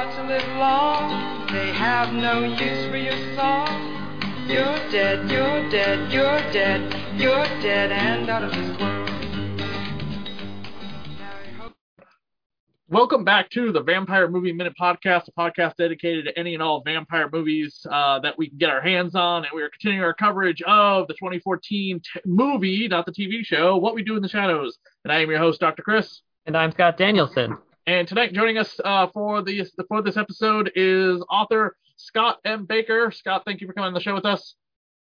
want to live long, they have no use for your song. You're dead, you're dead, you're dead, you're dead and out of this world. Welcome back to the Vampire Movie Minute Podcast, a podcast dedicated to any and all vampire movies uh, that we can get our hands on. And we are continuing our coverage of the 2014 t- movie, not the TV show, What We Do in the Shadows. And I am your host, Dr. Chris. And I'm Scott Danielson. And tonight, joining us uh, for this for this episode is author Scott M. Baker. Scott, thank you for coming on the show with us.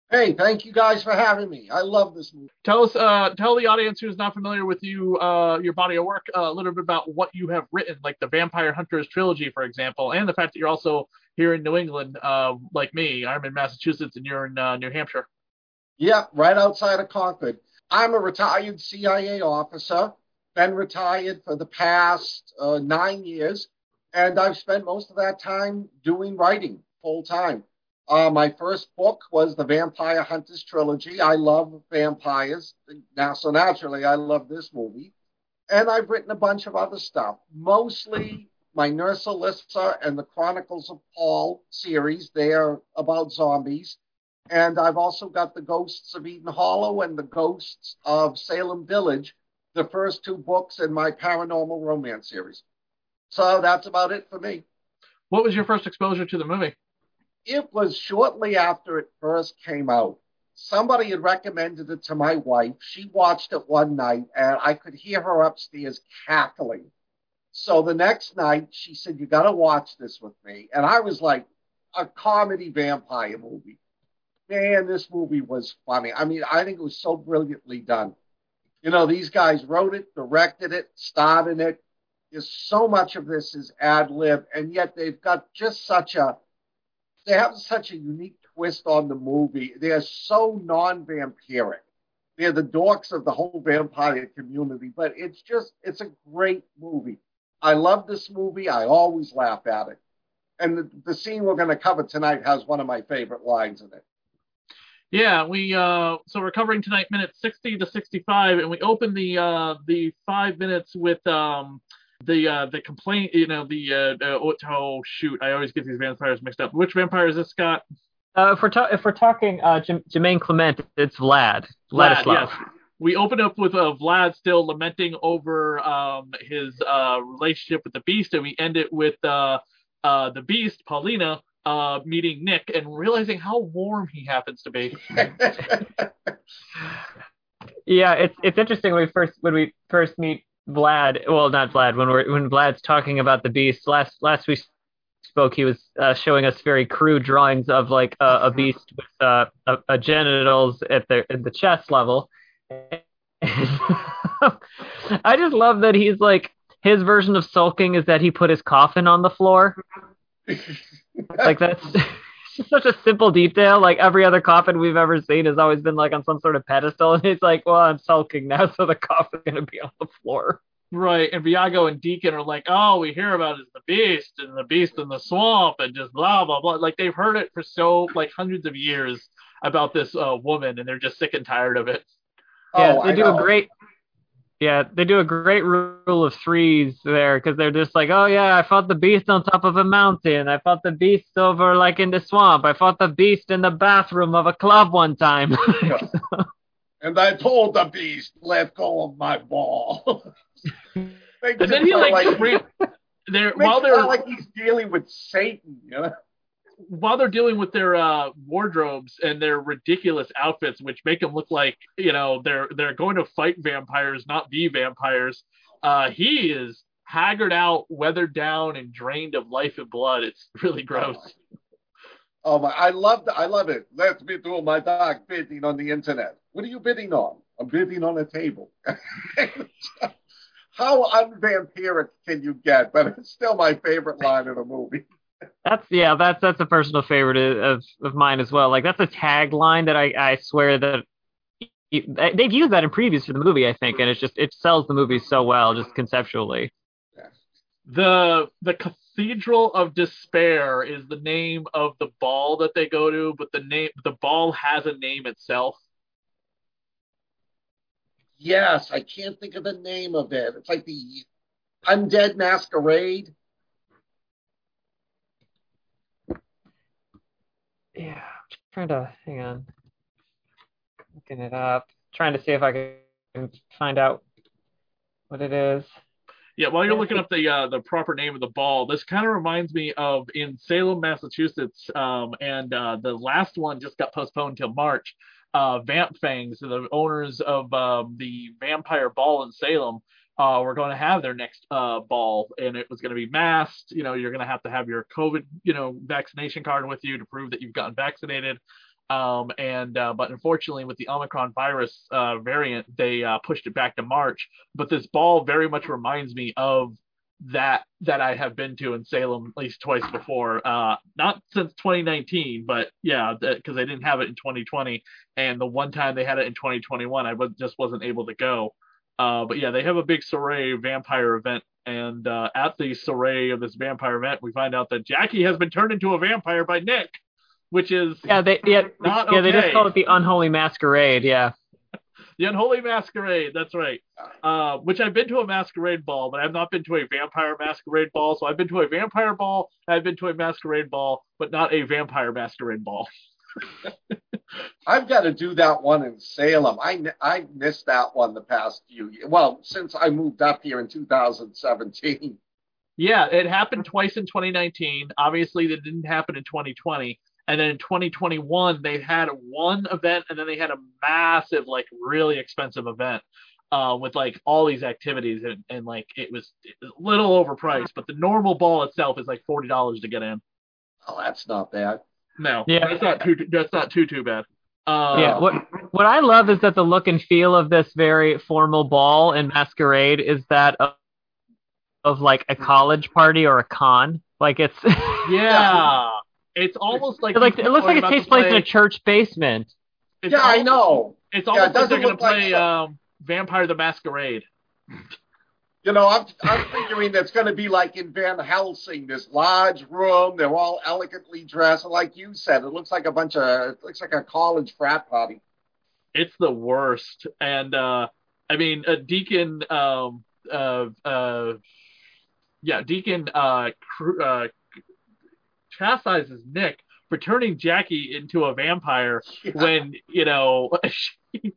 Hey, thank you guys for having me. I love this movie. Tell us, uh, tell the audience who's not familiar with you, uh, your body of work, uh, a little bit about what you have written, like the Vampire Hunters trilogy, for example, and the fact that you're also here in New England, uh, like me. I'm in Massachusetts and you're in uh, New Hampshire. Yep, right outside of Concord. I'm a retired CIA officer, been retired for the past uh, nine years, and I've spent most of that time doing writing full time. Uh, my first book was the Vampire Hunters trilogy. I love vampires. Now, so naturally, I love this movie. And I've written a bunch of other stuff, mostly my Nurse Alissa and the Chronicles of Paul series. They're about zombies. And I've also got the Ghosts of Eden Hollow and the Ghosts of Salem Village, the first two books in my paranormal romance series. So that's about it for me. What was your first exposure to the movie? it was shortly after it first came out. Somebody had recommended it to my wife. She watched it one night, and I could hear her upstairs cackling. So the next night, she said, You got to watch this with me. And I was like, A comedy vampire movie. Man, this movie was funny. I mean, I think it was so brilliantly done. You know, these guys wrote it, directed it, starred in it. There's so much of this is ad lib, and yet they've got just such a they have such a unique twist on the movie. They're so non-vampiric. They're the dorks of the whole vampire community, but it's just it's a great movie. I love this movie. I always laugh at it. And the, the scene we're going to cover tonight has one of my favorite lines in it. Yeah, we uh so we're covering tonight minutes 60 to 65 and we open the uh the 5 minutes with um the uh the complaint you know the uh, uh oh shoot i always get these vampires mixed up. Which vampire is this scott? Uh if we're ta- if we're talking uh J- Jemaine Clement it's vlad. Vlad yes. we open up with uh, vlad still lamenting over um his uh relationship with the beast and we end it with uh uh the beast paulina uh meeting nick and realizing how warm he happens to be yeah it's it's interesting when we first when we first meet Vlad, well, not Vlad. When we're when Vlad's talking about the beast last last we spoke, he was uh, showing us very crude drawings of like uh, a beast with uh, a, a genitals at the at the chest level. I just love that he's like his version of sulking is that he put his coffin on the floor. Like that's just such a simple detail. Like every other coffin we've ever seen has always been like on some sort of pedestal, and he's like, "Well, I'm sulking now, so the coffin's gonna be on the floor." Right, and Viago and Deacon are like, "Oh, we hear about is the beast and the beast in the swamp and just blah blah blah." Like they've heard it for so like hundreds of years about this uh, woman, and they're just sick and tired of it. Yeah, oh, they I do know. a great yeah, they do a great rule of threes there because they're just like, oh yeah, I fought the beast on top of a mountain. I fought the beast over like in the swamp. I fought the beast in the bathroom of a club one time. yeah. And I told the beast, let go of my ball. and then he like, like they're while they're like he's dealing with Satan, you know while they're dealing with their uh, wardrobes and their ridiculous outfits, which make them look like you know they're they're going to fight vampires, not be vampires, uh, he is haggard out, weathered down, and drained of life and blood. It's really gross. Oh my! I love the, I love it. Let me do my dog bidding on the internet. What are you bidding on? I'm bidding on a table. How unvampiric can you get? But it's still my favorite line in the movie. That's yeah, that's that's a personal favorite of of mine as well. Like that's a tagline that I I swear that they've used that in previews for the movie, I think, and it's just it sells the movie so well, just conceptually. The the Cathedral of Despair is the name of the ball that they go to, but the name the ball has a name itself. Yes, I can't think of the name of it. It's like the Undead Masquerade. Yeah, I'm trying to hang on. Looking it up. Trying to see if I can find out what it is. Yeah, while you're looking up the uh, the proper name of the ball, this kind of reminds me of in Salem, Massachusetts, um, and uh, the last one just got postponed till March. Uh, Vamp Fangs, the owners of um, the Vampire Ball in Salem, uh, were going to have their next uh, ball, and it was going to be masked. You know, you're going to have to have your COVID, you know, vaccination card with you to prove that you've gotten vaccinated. Um, and uh, but unfortunately, with the Omicron virus uh, variant, they uh, pushed it back to March. But this ball very much reminds me of that that I have been to in Salem at least twice before. Uh, not since 2019, but yeah, because they didn't have it in 2020, and the one time they had it in 2021, I was, just wasn't able to go. Uh, but yeah, they have a big Soiree vampire event, and uh, at the Soiree of this vampire event, we find out that Jackie has been turned into a vampire by Nick, which is Yeah, they yeah yeah they just call it the unholy masquerade. Yeah. the Unholy Masquerade. That's right. Uh, which I've been to a masquerade ball, but I've not been to a vampire masquerade ball. So I've been to a vampire ball, I've been to a masquerade ball, but not a vampire masquerade ball. I've got to do that one in Salem. I I missed that one the past few years. Well, since I moved up here in 2017. Yeah, it happened twice in 2019. Obviously, that didn't happen in 2020. And then in 2021, they had one event, and then they had a massive, like, really expensive event uh, with like all these activities, and, and like it was a little overpriced. But the normal ball itself is like forty dollars to get in. Oh, that's not bad. No, Yeah. that's not too. That's not too too bad. Uh, Yeah, what what I love is that the look and feel of this very formal ball and masquerade is that of, of like a college party or a con. Like it's yeah. It's almost like like it looks like it about takes to place in a church basement. it's yeah, I know. It's Yeah, it almost like they're gonna look like play um, Vampire the Masquerade. You know, I'm I'm figuring that's going to be like in Van Helsing, this large room. They're all elegantly dressed, and like you said, it looks like a bunch of it looks like a college frat party. It's the worst. And uh, I mean, uh, Deacon, um, uh, uh, yeah, Deacon uh, cr- uh, chastises Nick for turning Jackie into a vampire when you know she,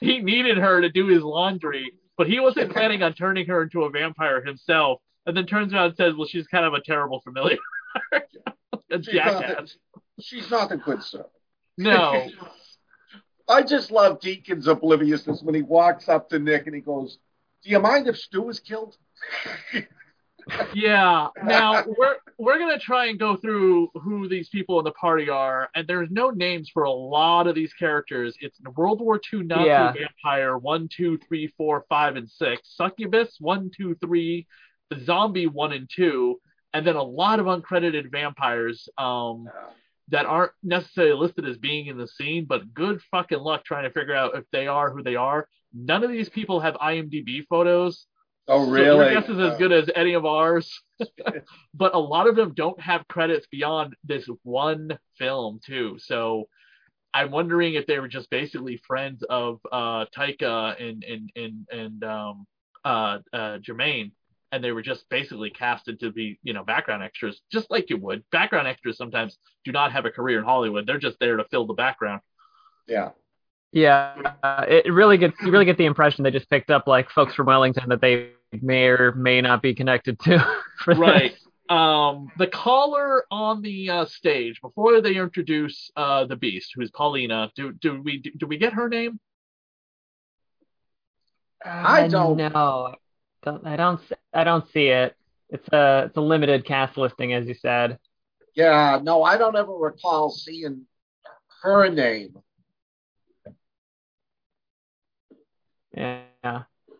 he needed her to do his laundry, but he wasn't planning on turning her into a vampire himself. And then turns around and says, "Well, she's kind of a terrible familiar." a She's not, jackass. the, she's not a good servant. No, I just love Deacon's obliviousness when he walks up to Nick and he goes, "Do you mind if Stu is killed?" Yeah. Now we're we're gonna try and go through who these people in the party are, and there's no names for a lot of these characters. It's the World War II Nazi Yeah. vampire one, two, three, four, five, and six. Succubus one, two, three. The zombie one and two, and then a lot of uncredited vampires. Um, that aren't necessarily listed as being in the scene, but good fucking luck trying to figure out if they are who they are. None of these people have IMDb photos. Oh, So really? your guess is as good as any of ours. but a lot of them don't have credits beyond this one film too. So I'm wondering if they were just basically friends of uh, Taika and and and and um, uh, uh, Jemaine, and they were just basically casted to be you know background extras, just like you would. Background extras sometimes do not have a career in Hollywood; they're just there to fill the background. Yeah. Yeah, uh, it really gets you really get the impression they just picked up like folks from Wellington that they may or may not be connected to. For this. right. Um, the caller on the uh, stage before they introduce uh, the Beast, who's Paulina. Do do we do, do we get her name? I Uh, don't- know. don't, I don't. I don't see it. It's a it's a limited cast listing, as you said. Yeah, no, I don't ever recall seeing her name. Yeah.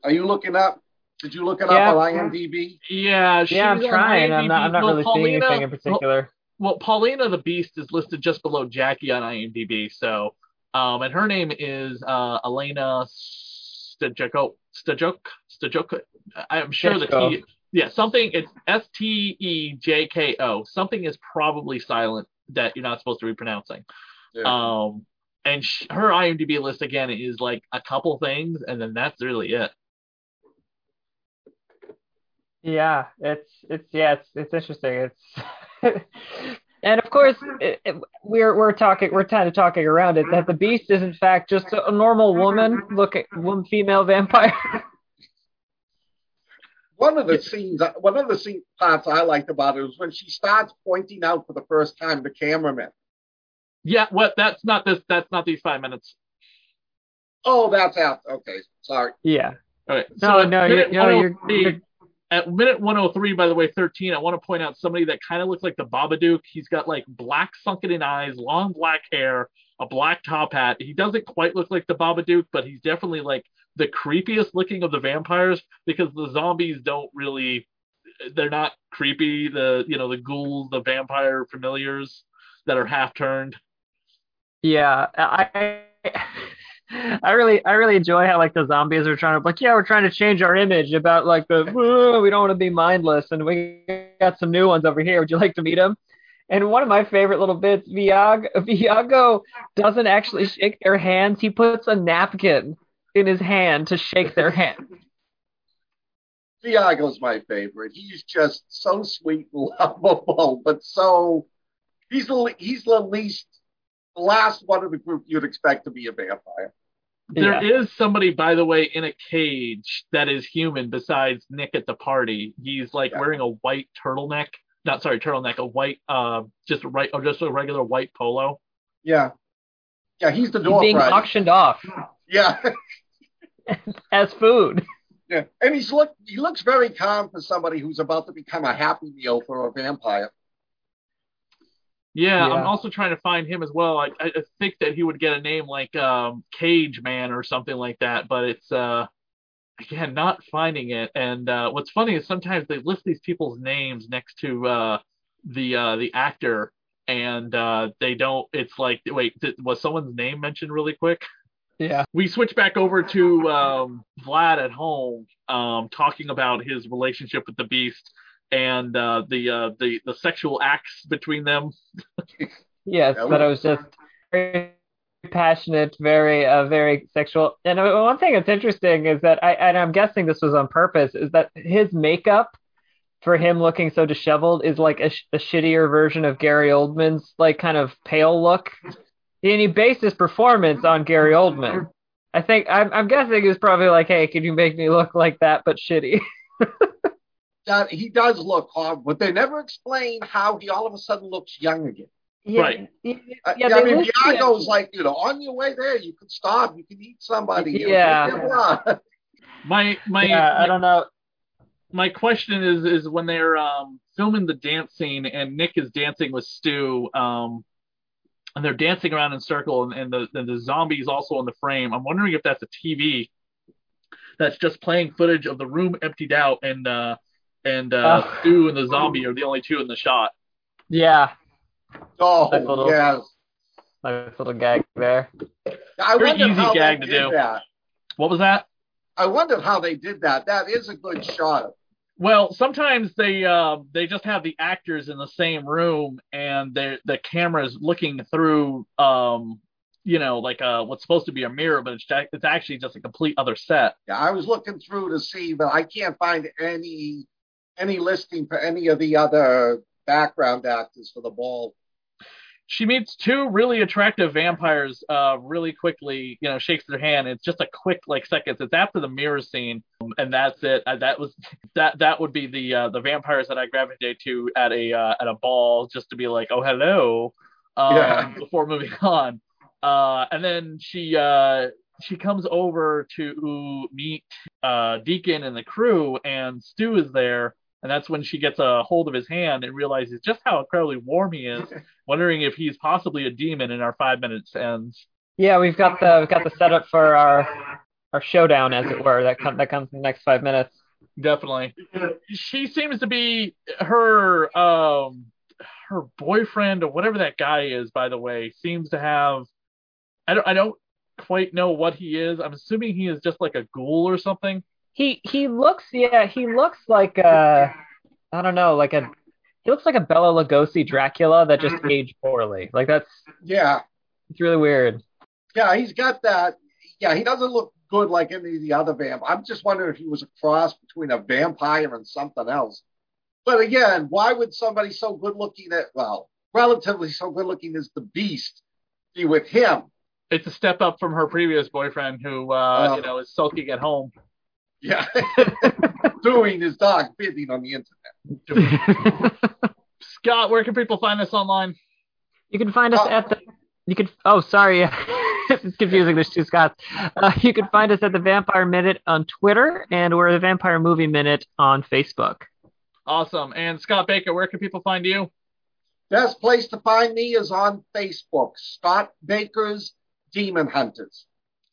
Are you looking up? Did you look it Yeah. up on IMDb? Yeah, she's Yeah, I'm on trying. I'm not. I'm not IMDb. really well, seeing Paulina, anything in particular. Well, Paulina the Beast is listed just below Jackie on IMDb. So, um, and her name is uh, Elena Stejko. Stajok. Stajok. I'm sure the Stejko. T. Yeah, something. It's S T E J K O. Something is probably silent that you're not supposed to be pronouncing. Yeah. Um, and sh- her IMDb list again is like a couple things, and then that's really it. Yeah, it's it's yeah, it's it's interesting. It's And of course, it, it, we're we're talking we're kind of talking around it that the beast is in fact just a, a normal woman, look at one female vampire. One of the scenes, uh, one of the scene parts I liked about it was when she starts pointing out for the first time the cameraman. Yeah, what? That's not this. That's not these five minutes. Oh, that's out. Okay, sorry. yeah. All right. No, at no, you're, no, you're, you're at minute 103, by the way, 13, I want to point out somebody that kind of looks like the Babadook. He's got like black sunken in eyes, long black hair, a black top hat. He doesn't quite look like the Babadook, but he's definitely like the creepiest looking of the vampires because the zombies don't really they're not creepy. The you know, the ghouls, the vampire familiars that are half turned. Yeah, I I really I really enjoy how like the zombies are trying to like yeah we're trying to change our image about like the we don't want to be mindless and we got some new ones over here. Would you like to meet them? And one of my favorite little bits, Viago, Viago doesn't actually shake their hands. He puts a napkin in his hand to shake their hand. Viago's my favorite. He's just so sweet and lovable, but so he's the he's the least the last one of the group you'd expect to be a vampire. There Yeah. is somebody, by the way, in a cage that is human besides Nick at the party. He's like Yeah. wearing a white turtleneck. Not sorry, turtleneck, a white uh just right or just a regular white polo. Yeah. Yeah, he's the He's door being prize. auctioned off Yeah. as food. yeah. And he's look he looks very calm for somebody who's about to become a happy meal for a vampire. Yeah, Yeah. I'm also trying to find him as well. I, I think that he would get a name like um, Cage Man or something like that, but it's uh, again not finding it. And uh, what's funny is sometimes they list these people's names next to uh, the uh, the actor, and uh, they don't. It's like, wait, th- was someone's name mentioned really quick? Yeah. we switch back over to um, Vlad at home, um, talking about his relationship with the Beast and uh, the uh, the the sexual acts between them. Yes, Yeah, but we- it was just very passionate, very uh, very sexual. And uh, one thing that's interesting is that I and I'm guessing this was on purpose is that his makeup for him looking so disheveled is like a, sh- a shittier version of Gary Oldman's like kind of pale look. And he based his performance on Gary Oldman. I think I'm, I'm guessing he was probably like, "Hey, can you make me look like that but shitty?" That he does look horrible, but they never explain how he all of a sudden looks young again. Yeah, Right. Yeah, Uh, yeah, I mean, list- Viago's like, you know, on your way there, you can stop, you can eat somebody. you know, Yeah. blah, blah, blah. My my yeah, I don't know. my question is is when they're um, filming the dance scene and Nick is dancing with Stu, um, and they're dancing around in circle, and, and the and the zombie's also in the frame. I'm wondering if that's a TV that's just playing footage of the room emptied out, and uh, and uh, Oh. Stu and the zombie are the only two in the shot. Yeah, Oh, Nice little- yes. nice little gag there. I Very wonder easy how gag they to did do. that. What was that? I wondered how they did that. That is a good shot. Well, sometimes they uh, they just have the actors in the same room, and the the camera's looking through, um, you know, like uh, what's supposed to be a mirror, but it's it's actually just a complete other set. Yeah, I was looking through to see, but I can't find any any listing for any of the other background actors for the ball. She meets two really attractive vampires uh, really quickly. You know, shakes their hand. It's just a quick like seconds. It's after the mirror scene, and that's it. Uh, that was that that would be the uh, the vampires that I gravitate to at a uh, at a ball just to be like, oh hello, um, Yeah. before moving on. Uh, and then she uh, she comes over to meet uh, Deacon and the crew, and Stu is there. And that's when she gets a hold of his hand and realizes just how incredibly warm he is, wondering if he's possibly a demon. And our five minutes ends. Yeah, we've got the we've got the setup for our our showdown, as it were. That com- that comes in the next five minutes. Definitely. She seems to be her um her boyfriend or whatever that guy is, by the way, seems to have I don't I don't quite know what he is. I'm assuming he is just like a ghoul or something. He he looks yeah he looks like uh I don't know like a he looks like a Bela Lugosi Dracula that just aged poorly. Like that's Yeah, it's really weird. yeah, he's got that. Yeah, he doesn't look good like any of the other vamp. I'm just wondering if he was a cross between a vampire and something else. But again, why would somebody so good looking at well, relatively so good looking as the Beast be with him. It's a step up from her previous boyfriend, who uh, Oh. you know is sulking at home. Yeah. Doing his dog bidding on the internet. Scott, where can people find us online? You can find us Oh. at the. You can. Oh, sorry. it's confusing. There's two Scotts. Uh, you can find us at the Vampire Minute on Twitter, and we're the Vampire Movie Minute on Facebook. Awesome. And Scott Baker, where can people find you? Best place to find me is on Facebook, Scott Baker's Demon Hunters.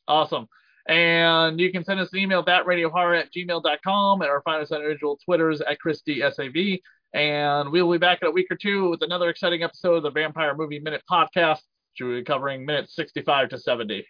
Awesome. And you can send us an email, thatradiohorror at gmail.com, and or find us on our usual Twitters at ChristySAV. And we'll be back in a week or two with another exciting episode of the Vampire Movie Minute podcast, which we'll be covering minutes 65 to 70.